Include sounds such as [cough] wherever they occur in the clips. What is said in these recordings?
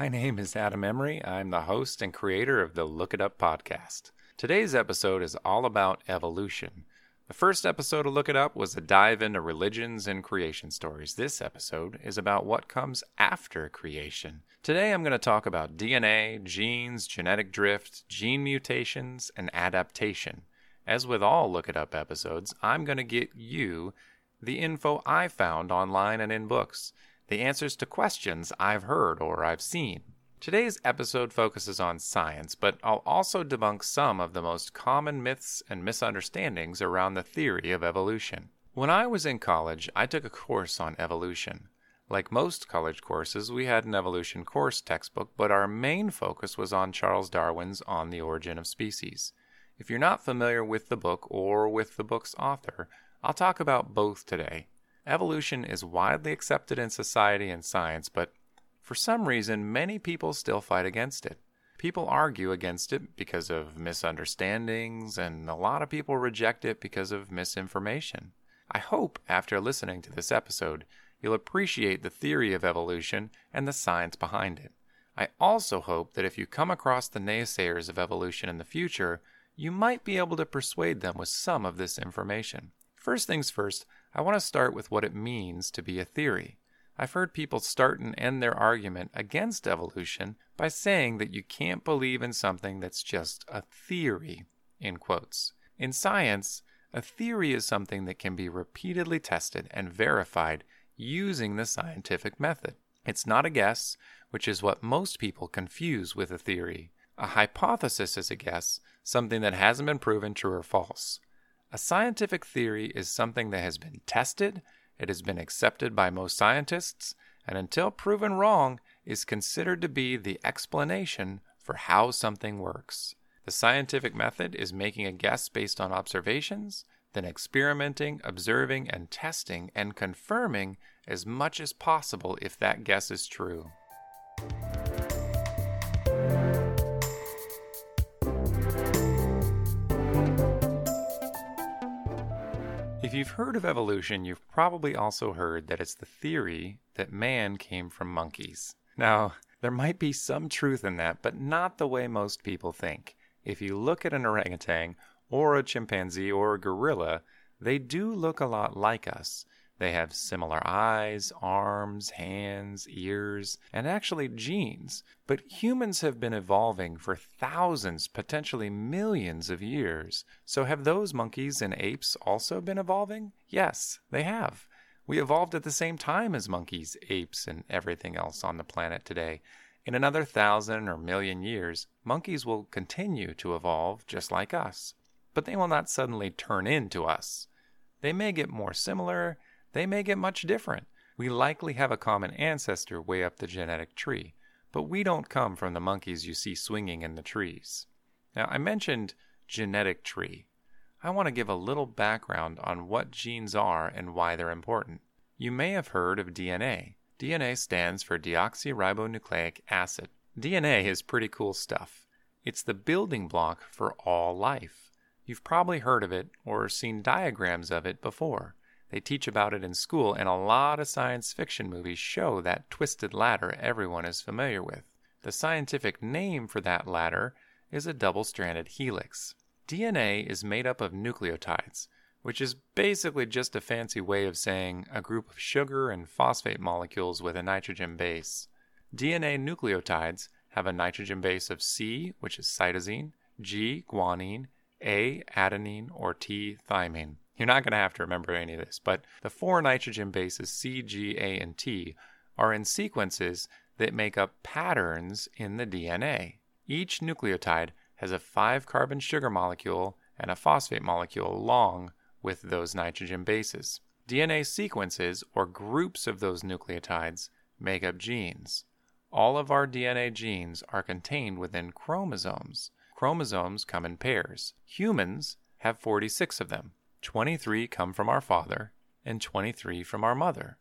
My name is Adam Emery. I'm the host and creator of the Look It Up podcast. Today's episode is all about evolution. The first episode of Look It Up was a dive into religions and creation stories. This episode is about what comes after creation. Today I'm going to talk about DNA, genes, genetic drift, gene mutations, and adaptation. As with all Look It Up episodes, I'm going to get you the info I found online and in books, the answers to questions I've heard or I've seen. Today's episode focuses on science, but I'll also debunk some of the most common myths and misunderstandings around the theory of evolution. When I was in college, I took a course on evolution. Like most college courses, we had an evolution course textbook, but our main focus was on Charles Darwin's On the Origin of Species. If you're not familiar with the book or with the book's author, I'll talk about both today. Evolution is widely accepted in society and science, but for some reason, many people still fight against it. People argue against it because of misunderstandings, and a lot of people reject it because of misinformation. I hope, after listening to this episode, you'll appreciate the theory of evolution and the science behind it. I also hope that if you come across the naysayers of evolution in the future, you might be able to persuade them with some of this information. First things first, I want to start with what it means to be a theory. I've heard people start and end their argument against evolution by saying that you can't believe in something that's just a theory, in quotes. In science, a theory is something that can be repeatedly tested and verified using the scientific method. It's not a guess, which is what most people confuse with a theory. A hypothesis is a guess, something that hasn't been proven true or false. A scientific theory is something that has been tested, it has been accepted by most scientists, and until proven wrong, is considered to be the explanation for how something works. The scientific method is making a guess based on observations, then experimenting, observing, and testing and confirming as much as possible if that guess is true. You've heard of evolution, you've probably also heard that it's the theory that man came from monkeys. Now, there might be some truth in that, but not the way most people think. If you look at an orangutan, or a chimpanzee, or a gorilla, they do look a lot like us. They have similar eyes, arms, hands, ears, and actually genes. But humans have been evolving for thousands, potentially millions of years. So have those monkeys and apes also been evolving? Yes, they have. We evolved at the same time as monkeys, apes, and everything else on the planet today. In another thousand or million years, monkeys will continue to evolve just like us. But they will not suddenly turn into us. They may get more similar, they may get much different. We likely have a common ancestor way up the genetic tree, but we don't come from the monkeys you see swinging in the trees. Now, I mentioned genetic tree. I want to give a little background on what genes are and why they're important. You may have heard of DNA. DNA stands for deoxyribonucleic acid. DNA is pretty cool stuff. It's the building block for all life. You've probably heard of it or seen diagrams of it before. They teach about it in school, and a lot of science fiction movies show that twisted ladder everyone is familiar with. The scientific name for that ladder is a double stranded helix. DNA is made up of nucleotides, which is basically just a fancy way of saying a group of sugar and phosphate molecules with a nitrogen base. DNA nucleotides have a nitrogen base of C, which is cytosine, G, guanine, A, adenine, or T, thymine. You're not going to have to remember any of this, but the four nitrogen bases C, G, A, and T are in sequences that make up patterns in the DNA. Each nucleotide has a 5 carbon sugar molecule and a phosphate molecule along with those nitrogen bases. DNA sequences, or groups of those nucleotides, make up genes. All of our DNA genes are contained within chromosomes. Chromosomes come in pairs. Humans have 46 of them. 23 come from our father, and 23 from our mother.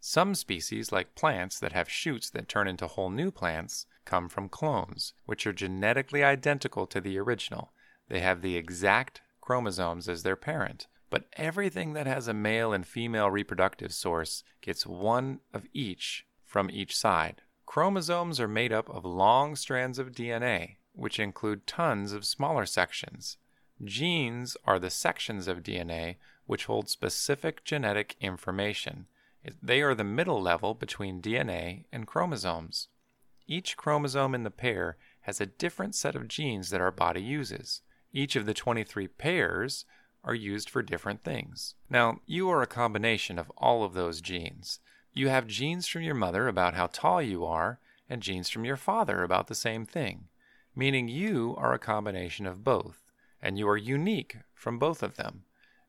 Some species, like plants that have shoots that turn into whole new plants, come from clones, which are genetically identical to the original. They have the exact chromosomes as their parent. But everything that has a male and female reproductive source gets one of each from each side. Chromosomes are made up of long strands of DNA, which include tons of smaller sections. Genes are the sections of DNA which hold specific genetic information. They are the middle level between DNA and chromosomes. Each chromosome in the pair has a different set of genes that our body uses. Each of the 23 pairs are used for different things. Now, you are a combination of all of those genes. You have genes from your mother about how tall you are, and genes from your father about the same thing, meaning you are a combination of both, and you are unique from both of them.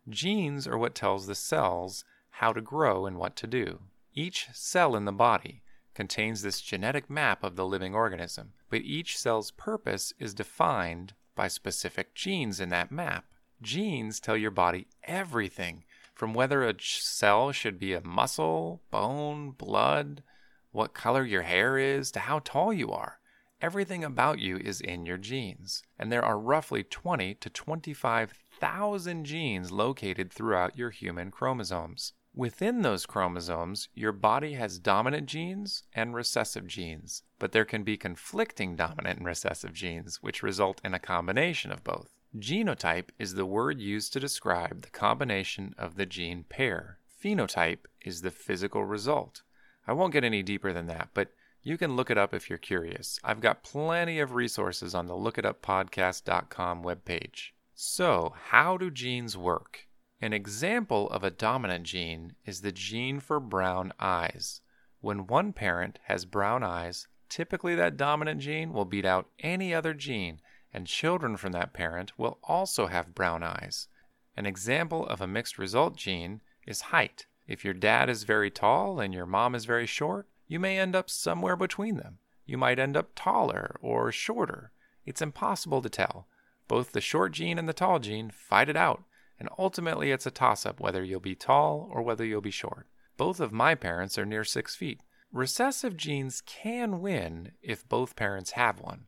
Genes are what tells the cells how to grow and what to do. Each cell in the body contains this genetic map of the living organism, but each cell's purpose is defined by specific genes in that map. Genes tell your body everything from whether a cell should be a muscle, bone, blood, what color your hair is, to how tall you are. Everything about you is in your genes, and there are roughly 20 to 25,000 genes located throughout your human chromosomes. Within those chromosomes, your body has dominant genes and recessive genes, but there can be conflicting dominant and recessive genes, which result in a combination of both. Genotype is the word used to describe the combination of the gene pair. Phenotype is the physical result. I won't get any deeper than that, but you can look it up if you're curious. I've got plenty of resources on the lookituppodcast.com webpage. So, how do genes work? An example of a dominant gene is the gene for brown eyes. When one parent has brown eyes, typically that dominant gene will beat out any other gene, and children from that parent will also have brown eyes. An example of a mixed result gene is height. If your dad is very tall and your mom is very short, you may end up somewhere between them. You might end up taller or shorter. It's impossible to tell. Both the short gene and the tall gene fight it out and ultimately it's a toss up whether you'll be tall or whether you'll be short. Both of my parents are near six feet. Recessive genes can win if both parents have one.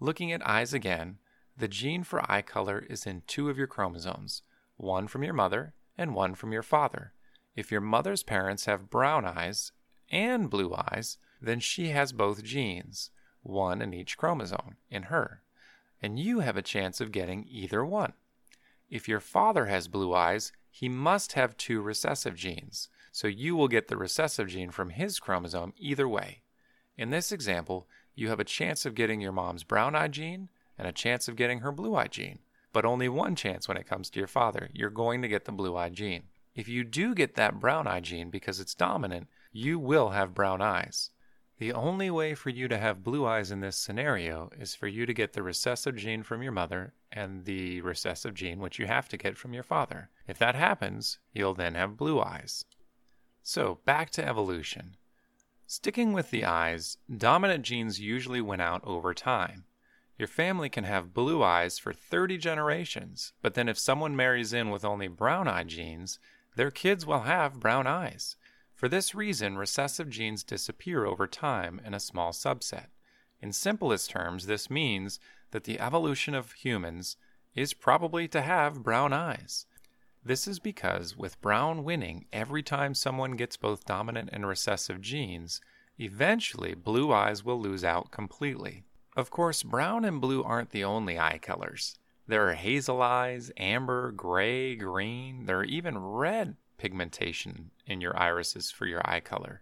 Looking at eyes again, the gene for eye color is in two of your chromosomes, one from your mother and one from your father. If your mother's parents have brown eyes and blue eyes, then she has both genes, one in each chromosome, in her. And you have a chance of getting either one. If your father has blue eyes, he must have two recessive genes, so you will get the recessive gene from his chromosome either way. In this example, you have a chance of getting your mom's brown eye gene and a chance of getting her blue eye gene, but only one chance when it comes to your father. You're going to get the blue eye gene. If you do get that brown eye gene because it's dominant, you will have brown eyes. The only way for you to have blue eyes in this scenario is for you to get the recessive gene from your mother and the recessive gene which you have to get from your father. If that happens, you'll then have blue eyes. So, back to evolution. Sticking with the eyes, dominant genes usually win out over time. Your family can have blue eyes for 30 generations, but then if someone marries in with only brown eye genes, their kids will have brown eyes. For this reason, recessive genes disappear over time in a small subset. In simplest terms, this means that the evolution of humans is probably to have brown eyes. This is because, with brown winning every time someone gets both dominant and recessive genes, eventually blue eyes will lose out completely. Of course, brown and blue aren't the only eye colors. There are hazel eyes, amber, gray, green, there are even red pigmentation in your irises for your eye color.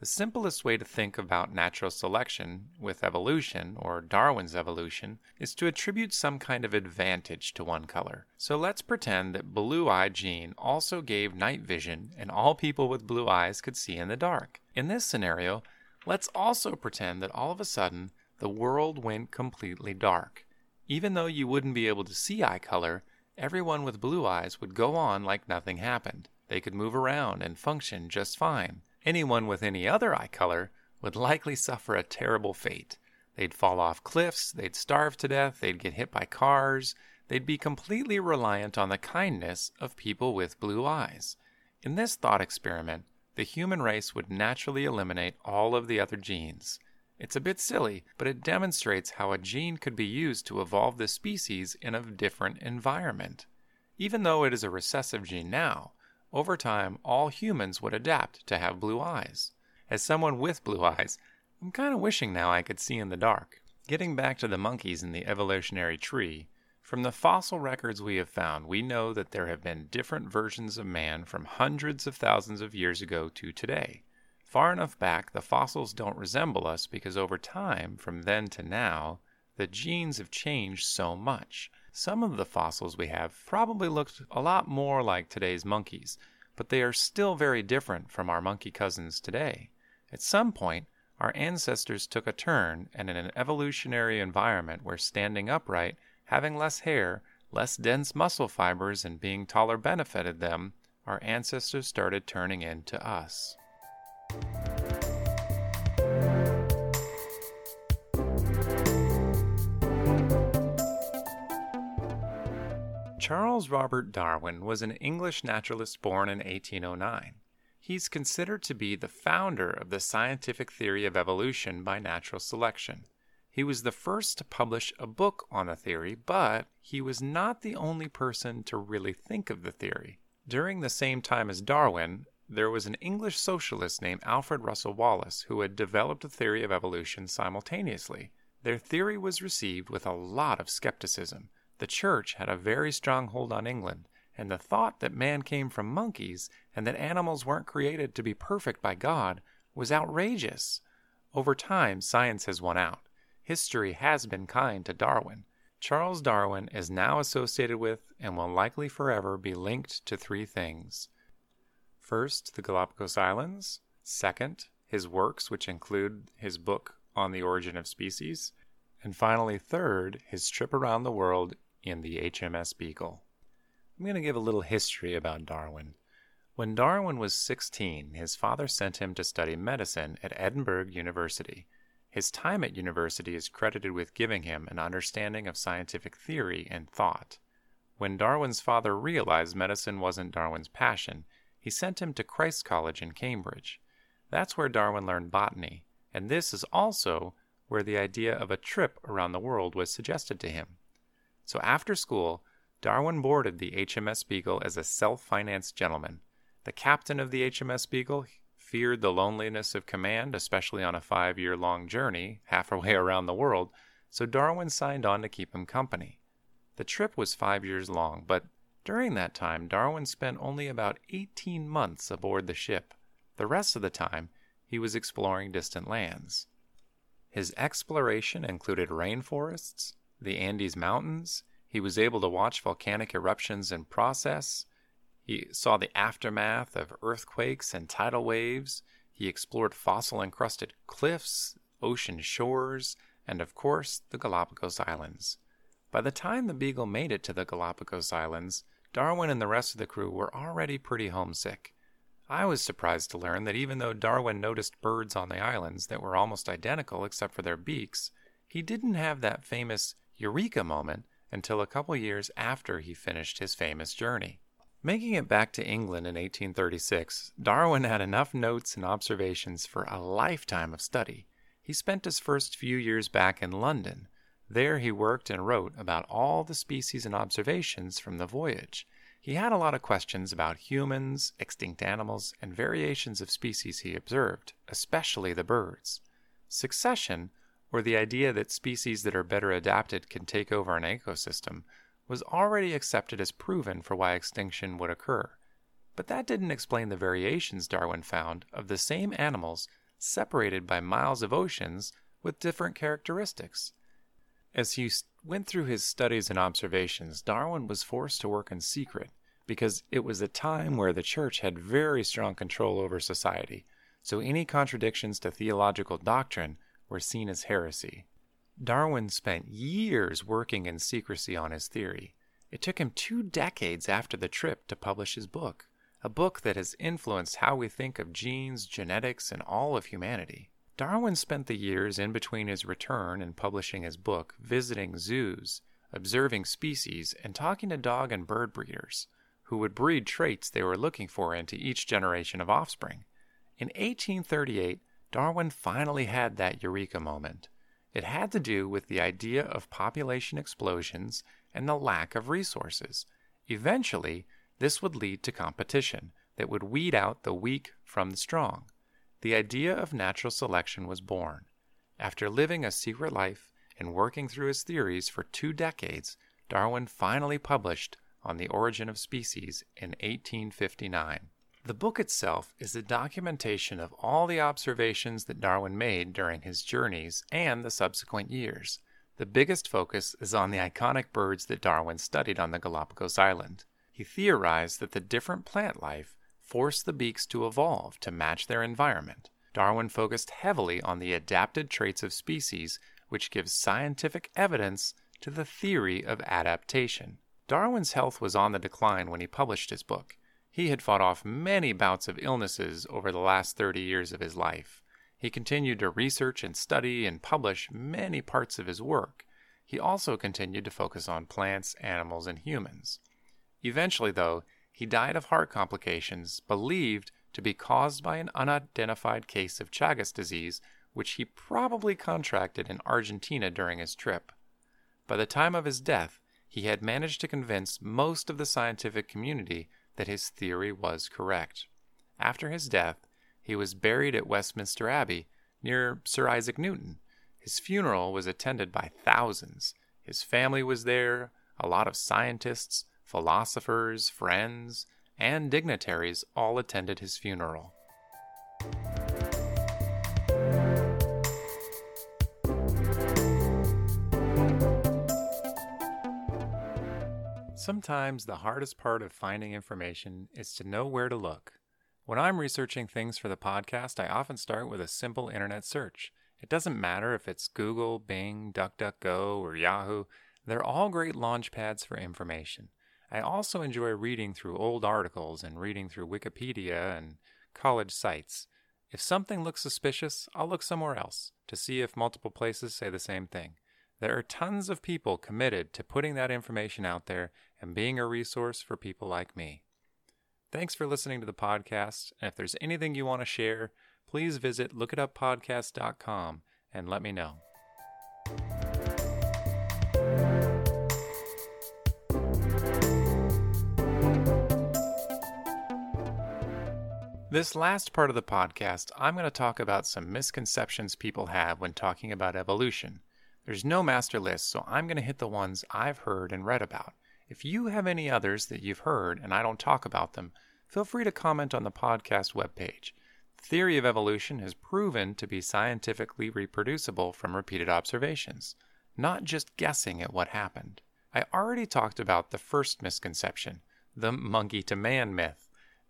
The simplest way to think about natural selection with evolution, or Darwin's evolution, is to attribute some kind of advantage to one color. So let's pretend that blue eye gene also gave night vision and all people with blue eyes could see in the dark. In this scenario, let's also pretend that all of a sudden the world went completely dark. Even though you wouldn't be able to see eye color, everyone with blue eyes would go on like nothing happened. They could move around and function just fine. Anyone with any other eye color would likely suffer a terrible fate. They'd fall off cliffs, they'd starve to death, they'd get hit by cars, they'd be completely reliant on the kindness of people with blue eyes. In this thought experiment, the human race would naturally eliminate all of the other genes. It's a bit silly, but it demonstrates how a gene could be used to evolve the species in a different environment. Even though it is a recessive gene now, over time, all humans would adapt to have blue eyes. As someone with blue eyes, I'm kind of wishing now I could see in the dark. Getting back to the monkeys in the evolutionary tree, from the fossil records we have found, we know that there have been different versions of man from hundreds of thousands of years ago to today. Far enough back, the fossils don't resemble us because over time, from then to now, the genes have changed so much. Some of the fossils we have probably looked a lot more like today's monkeys, but they are still very different from our monkey cousins today. At some point, our ancestors took a turn, and in an evolutionary environment where standing upright having less hair, less dense muscle fibers, and being taller benefited them, our ancestors started turning into us. Charles Robert Darwin was an English naturalist born in 1809. He's considered to be the founder of the scientific theory of evolution by natural selection. He was the first to publish a book on the theory, but he was not the only person to really think of the theory. During the same time as Darwin, there was an English socialist named Alfred Russel Wallace who had developed a theory of evolution simultaneously. Their theory was received with a lot of skepticism. The church had a very strong hold on England, and the thought that man came from monkeys and that animals weren't created to be perfect by God was outrageous. Over time, science has won out history has been kind to Darwin. Charles Darwin is now associated with and will likely forever be linked to three things. First, the Galapagos Islands. Second, his works, which include his book on the origin of species. And finally, third, his trip around the world in the HMS Beagle. I'm going to give a little history about Darwin. When Darwin was 16, his father sent him to study medicine at Edinburgh University. His time at university is credited with giving him an understanding of scientific theory and thought. When Darwin's father realized medicine wasn't Darwin's passion, he sent him to Christ College in Cambridge. That's where Darwin learned botany, and this is also where the idea of a trip around the world was suggested to him. So after school, Darwin boarded the HMS Beagle as a self financed gentleman. The captain of the HMS Beagle feared the loneliness of command, especially on a five year long journey, halfway [laughs] around the world, so Darwin signed on to keep him company. The trip was five years long, but during that time, Darwin spent only about 18 months aboard the ship. The rest of the time, he was exploring distant lands. His exploration included rainforests, the Andes Mountains, he was able to watch volcanic eruptions in process, he saw the aftermath of earthquakes and tidal waves. He explored fossil encrusted cliffs, ocean shores, and of course, the Galapagos Islands. By the time the Beagle made it to the Galapagos Islands, Darwin and the rest of the crew were already pretty homesick. I was surprised to learn that even though Darwin noticed birds on the islands that were almost identical except for their beaks, he didn't have that famous eureka moment until a couple years after he finished his famous journey. Making it back to England in 1836, Darwin had enough notes and observations for a lifetime of study. He spent his first few years back in London. There he worked and wrote about all the species and observations from the voyage. He had a lot of questions about humans, extinct animals, and variations of species he observed, especially the birds. Succession, or the idea that species that are better adapted can take over an ecosystem, was already accepted as proven for why extinction would occur. But that didn't explain the variations Darwin found of the same animals separated by miles of oceans with different characteristics. As he went through his studies and observations, Darwin was forced to work in secret because it was a time where the church had very strong control over society, so any contradictions to theological doctrine were seen as heresy. Darwin spent years working in secrecy on his theory. It took him two decades after the trip to publish his book, a book that has influenced how we think of genes, genetics, and all of humanity. Darwin spent the years in between his return and publishing his book visiting zoos, observing species, and talking to dog and bird breeders who would breed traits they were looking for into each generation of offspring. In 1838, Darwin finally had that eureka moment. It had to do with the idea of population explosions and the lack of resources. Eventually, this would lead to competition that would weed out the weak from the strong. The idea of natural selection was born. After living a secret life and working through his theories for two decades, Darwin finally published On the Origin of Species in 1859. The book itself is a documentation of all the observations that Darwin made during his journeys and the subsequent years. The biggest focus is on the iconic birds that Darwin studied on the Galapagos Island. He theorized that the different plant life forced the beaks to evolve to match their environment. Darwin focused heavily on the adapted traits of species, which gives scientific evidence to the theory of adaptation. Darwin's health was on the decline when he published his book. He had fought off many bouts of illnesses over the last 30 years of his life. He continued to research and study and publish many parts of his work. He also continued to focus on plants, animals, and humans. Eventually, though, he died of heart complications believed to be caused by an unidentified case of Chagas disease, which he probably contracted in Argentina during his trip. By the time of his death, he had managed to convince most of the scientific community that his theory was correct. After his death, he was buried at Westminster Abbey near Sir Isaac Newton. His funeral was attended by thousands. His family was there, a lot of scientists, philosophers, friends, and dignitaries all attended his funeral. Sometimes the hardest part of finding information is to know where to look. When I'm researching things for the podcast, I often start with a simple internet search. It doesn't matter if it's Google, Bing, DuckDuckGo, or Yahoo, they're all great launch pads for information. I also enjoy reading through old articles and reading through Wikipedia and college sites. If something looks suspicious, I'll look somewhere else to see if multiple places say the same thing. There are tons of people committed to putting that information out there and being a resource for people like me. Thanks for listening to the podcast. And if there's anything you want to share, please visit lookituppodcast.com and let me know. This last part of the podcast, I'm going to talk about some misconceptions people have when talking about evolution. There's no master list, so I'm going to hit the ones I've heard and read about. If you have any others that you've heard and I don't talk about them, feel free to comment on the podcast webpage. The theory of evolution has proven to be scientifically reproducible from repeated observations, not just guessing at what happened. I already talked about the first misconception, the monkey to man myth.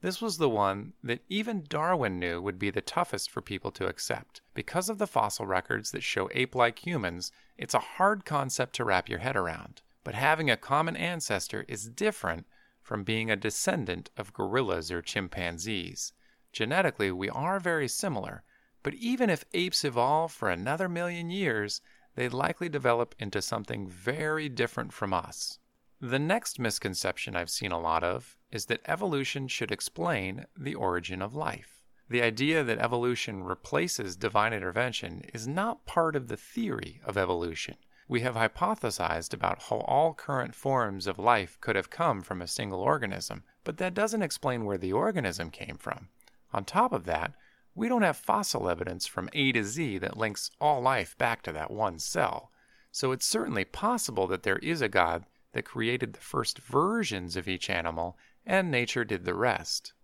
This was the one that even Darwin knew would be the toughest for people to accept. Because of the fossil records that show ape like humans, it's a hard concept to wrap your head around. But having a common ancestor is different from being a descendant of gorillas or chimpanzees. Genetically, we are very similar, but even if apes evolve for another million years, they'd likely develop into something very different from us. The next misconception I've seen a lot of is that evolution should explain the origin of life. The idea that evolution replaces divine intervention is not part of the theory of evolution. We have hypothesized about how all current forms of life could have come from a single organism, but that doesn't explain where the organism came from. On top of that, we don't have fossil evidence from A to Z that links all life back to that one cell. So it's certainly possible that there is a God that created the first versions of each animal, and nature did the rest.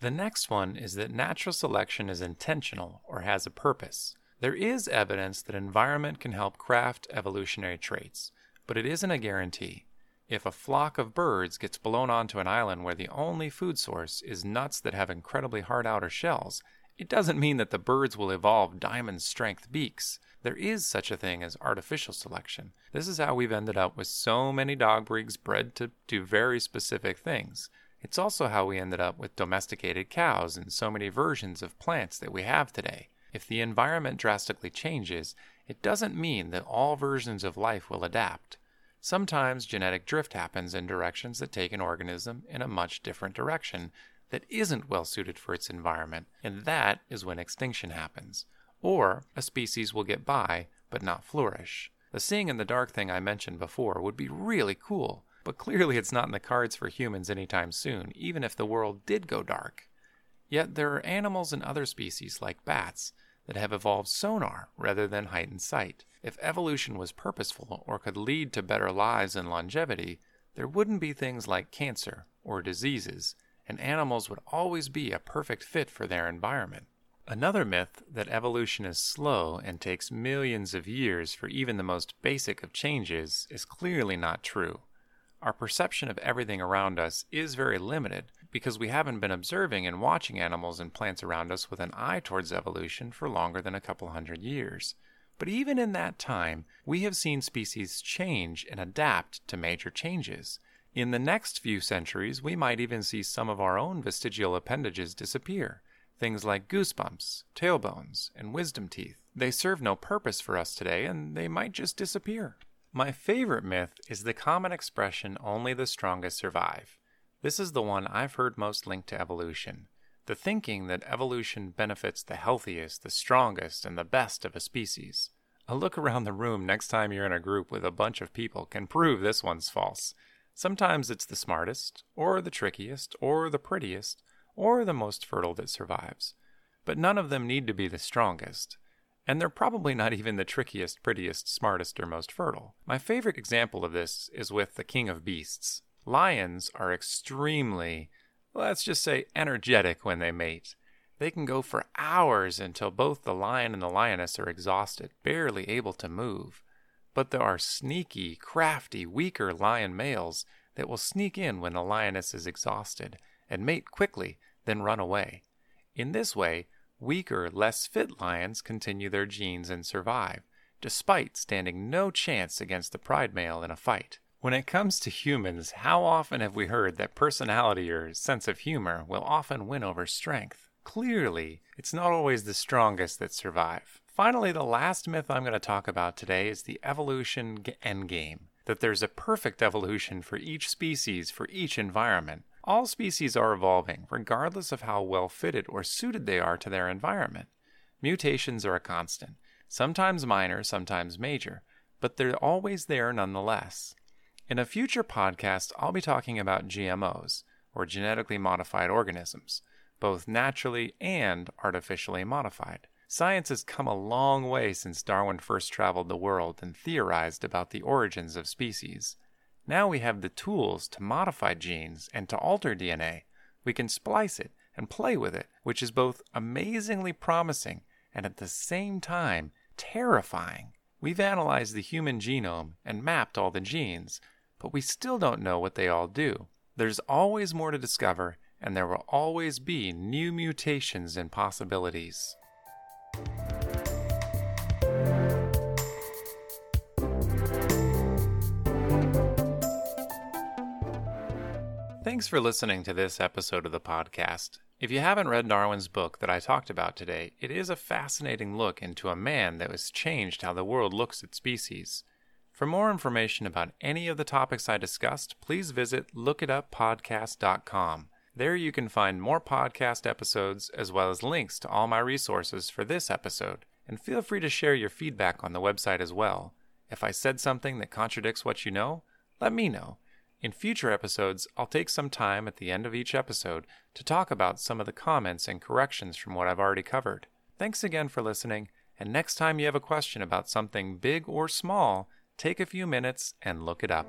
The next one is that natural selection is intentional or has a purpose. There is evidence that environment can help craft evolutionary traits, but it isn't a guarantee. If a flock of birds gets blown onto an island where the only food source is nuts that have incredibly hard outer shells, it doesn't mean that the birds will evolve diamond strength beaks. There is such a thing as artificial selection. This is how we've ended up with so many dog breeds bred to do very specific things. It's also how we ended up with domesticated cows and so many versions of plants that we have today. If the environment drastically changes, it doesn't mean that all versions of life will adapt. Sometimes genetic drift happens in directions that take an organism in a much different direction that isn't well suited for its environment, and that is when extinction happens. Or a species will get by, but not flourish. The seeing in the dark thing I mentioned before would be really cool, but clearly it's not in the cards for humans anytime soon, even if the world did go dark. Yet there are animals and other species, like bats, that have evolved sonar rather than heightened sight. If evolution was purposeful or could lead to better lives and longevity, there wouldn't be things like cancer or diseases, and animals would always be a perfect fit for their environment. Another myth that evolution is slow and takes millions of years for even the most basic of changes is clearly not true. Our perception of everything around us is very limited because we haven't been observing and watching animals and plants around us with an eye towards evolution for longer than a couple hundred years. But even in that time, we have seen species change and adapt to major changes. In the next few centuries, we might even see some of our own vestigial appendages disappear. Things like goosebumps, tailbones, and wisdom teeth. They serve no purpose for us today, and they might just disappear. My favorite myth is the common expression, only the strongest survive. This is the one I've heard most linked to evolution. The thinking that evolution benefits the healthiest, the strongest, and the best of a species. A look around the room next time you're in a group with a bunch of people can prove this one's false. Sometimes it's the smartest, or the trickiest, or the prettiest, or the most fertile that survives. But none of them need to be the strongest. And they're probably not even the trickiest, prettiest, smartest, or most fertile. My favorite example of this is with the king of beasts. Lions are extremely, let's just say, energetic when they mate. They can go for hours until both the lion and the lioness are exhausted, barely able to move. But there are sneaky, crafty, weaker lion males that will sneak in when the lioness is exhausted and mate quickly, then run away. In this way, weaker, less fit lions continue their genes and survive, despite standing no chance against the pride male in a fight. When it comes to humans, how often have we heard that personality or sense of humor will often win over strength? Clearly, it's not always the strongest that survive. Finally, the last myth I'm going to talk about today is the evolution endgame that there's a perfect evolution for each species, for each environment. All species are evolving, regardless of how well fitted or suited they are to their environment. Mutations are a constant, sometimes minor, sometimes major, but they're always there nonetheless. In a future podcast, I'll be talking about GMOs, or genetically modified organisms, both naturally and artificially modified. Science has come a long way since Darwin first traveled the world and theorized about the origins of species. Now we have the tools to modify genes and to alter DNA. We can splice it and play with it, which is both amazingly promising and at the same time terrifying. We've analyzed the human genome and mapped all the genes, but we still don't know what they all do. There's always more to discover, and there will always be new mutations and possibilities. Thanks for listening to this episode of the podcast. If you haven't read Darwin's book that I talked about today, it is a fascinating look into a man that has changed how the world looks at species. For more information about any of the topics I discussed, please visit lookituppodcast.com. There you can find more podcast episodes as well as links to all my resources for this episode. And feel free to share your feedback on the website as well. If I said something that contradicts what you know, let me know. In future episodes, I'll take some time at the end of each episode to talk about some of the comments and corrections from what I've already covered. Thanks again for listening, and next time you have a question about something big or small, take a few minutes and look it up.